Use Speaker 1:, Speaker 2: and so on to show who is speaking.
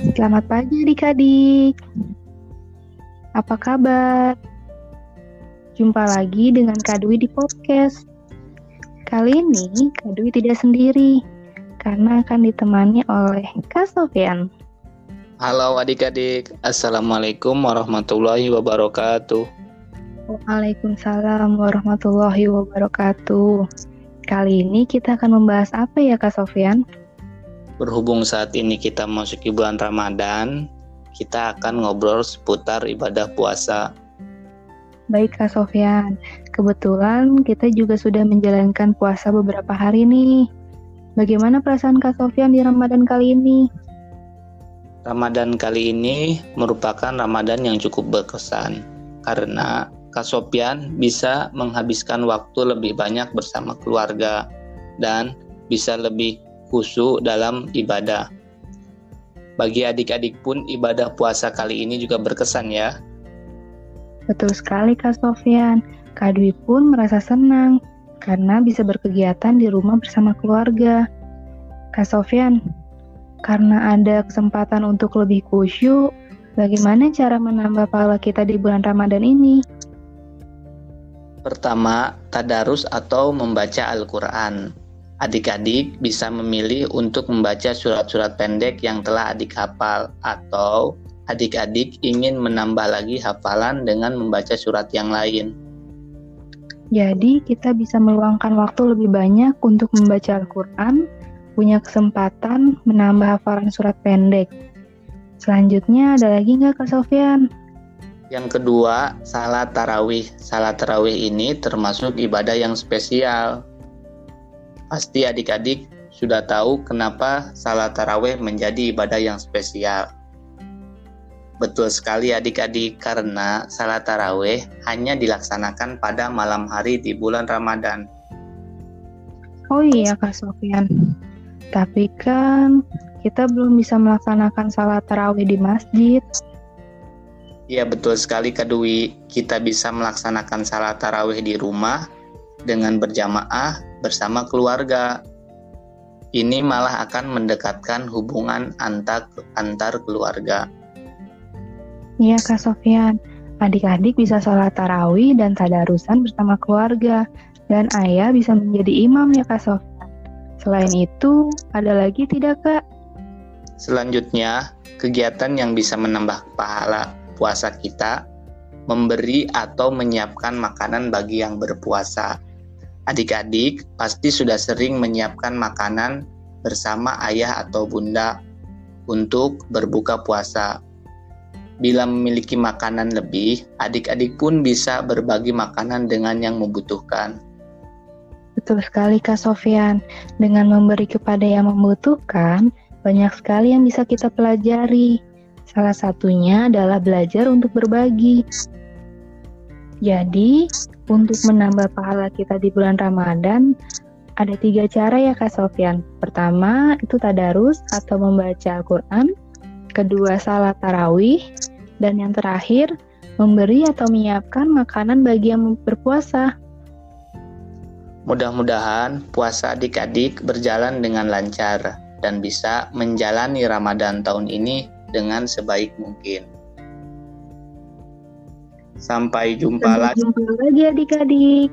Speaker 1: Selamat pagi adik-adik. Apa kabar? Jumpa lagi dengan Kak Dwi di podcast. Kali ini Kak Dwi tidak sendiri karena akan ditemani oleh Kak Sofian.
Speaker 2: Halo adik-adik, Assalamualaikum warahmatullahi wabarakatuh.
Speaker 1: Waalaikumsalam warahmatullahi wabarakatuh. Kali ini kita akan membahas apa ya Kak Sofian?
Speaker 2: Berhubung saat ini kita memasuki bulan Ramadan, kita akan ngobrol seputar ibadah puasa.
Speaker 1: Baik Kak Sofyan, kebetulan kita juga sudah menjalankan puasa beberapa hari nih. Bagaimana perasaan Kak Sofyan di Ramadan kali ini?
Speaker 2: Ramadan kali ini merupakan Ramadan yang cukup berkesan karena Kak Sofyan bisa menghabiskan waktu lebih banyak bersama keluarga dan bisa lebih khusyuk dalam ibadah. Bagi adik-adik pun ibadah puasa kali ini juga berkesan ya.
Speaker 1: Betul sekali Kak Sofian. Kak Dwi pun merasa senang karena bisa berkegiatan di rumah bersama keluarga. Kak Sofian, karena ada kesempatan untuk lebih khusyuk, bagaimana cara menambah pahala kita di bulan Ramadan ini?
Speaker 2: Pertama, tadarus atau membaca Al-Quran. Adik-adik bisa memilih untuk membaca surat-surat pendek yang telah adik hafal atau adik-adik ingin menambah lagi hafalan dengan membaca surat yang lain.
Speaker 1: Jadi, kita bisa meluangkan waktu lebih banyak untuk membaca Al-Quran, punya kesempatan menambah hafalan surat pendek. Selanjutnya ada lagi nggak Kak Sofyan?
Speaker 2: Yang kedua, salat tarawih. Salat tarawih ini termasuk ibadah yang spesial Pasti adik-adik sudah tahu kenapa salat taraweh menjadi ibadah yang spesial. Betul sekali adik-adik karena salat taraweh hanya dilaksanakan pada malam hari di bulan Ramadan.
Speaker 1: Oh iya Kak Sofian, tapi kan kita belum bisa melaksanakan salat tarawih di masjid.
Speaker 2: Iya betul sekali Kak Dwi, kita bisa melaksanakan salat tarawih di rumah dengan berjamaah bersama keluarga. Ini malah akan mendekatkan hubungan antar antar keluarga.
Speaker 1: Iya Kak Sofian, adik-adik bisa sholat tarawih dan tadarusan bersama keluarga, dan ayah bisa menjadi imam ya Kak Sofian. Selain itu, ada lagi tidak Kak?
Speaker 2: Selanjutnya, kegiatan yang bisa menambah pahala puasa kita, memberi atau menyiapkan makanan bagi yang berpuasa. Adik-adik pasti sudah sering menyiapkan makanan bersama ayah atau bunda untuk berbuka puasa. Bila memiliki makanan lebih, adik-adik pun bisa berbagi makanan dengan yang membutuhkan.
Speaker 1: Betul sekali Kak Sofian. Dengan memberi kepada yang membutuhkan, banyak sekali yang bisa kita pelajari. Salah satunya adalah belajar untuk berbagi. Jadi, untuk menambah pahala kita di bulan Ramadan, ada tiga cara ya Kak Sofyan. Pertama, itu tadarus atau membaca Al-Quran. Kedua, salat tarawih. Dan yang terakhir, memberi atau menyiapkan makanan bagi yang berpuasa.
Speaker 2: Mudah-mudahan puasa adik-adik berjalan dengan lancar dan bisa menjalani Ramadan tahun ini dengan sebaik mungkin. Sampai jumpa
Speaker 1: Sampai
Speaker 2: lagi.
Speaker 1: Jumpa lagi adik-adik.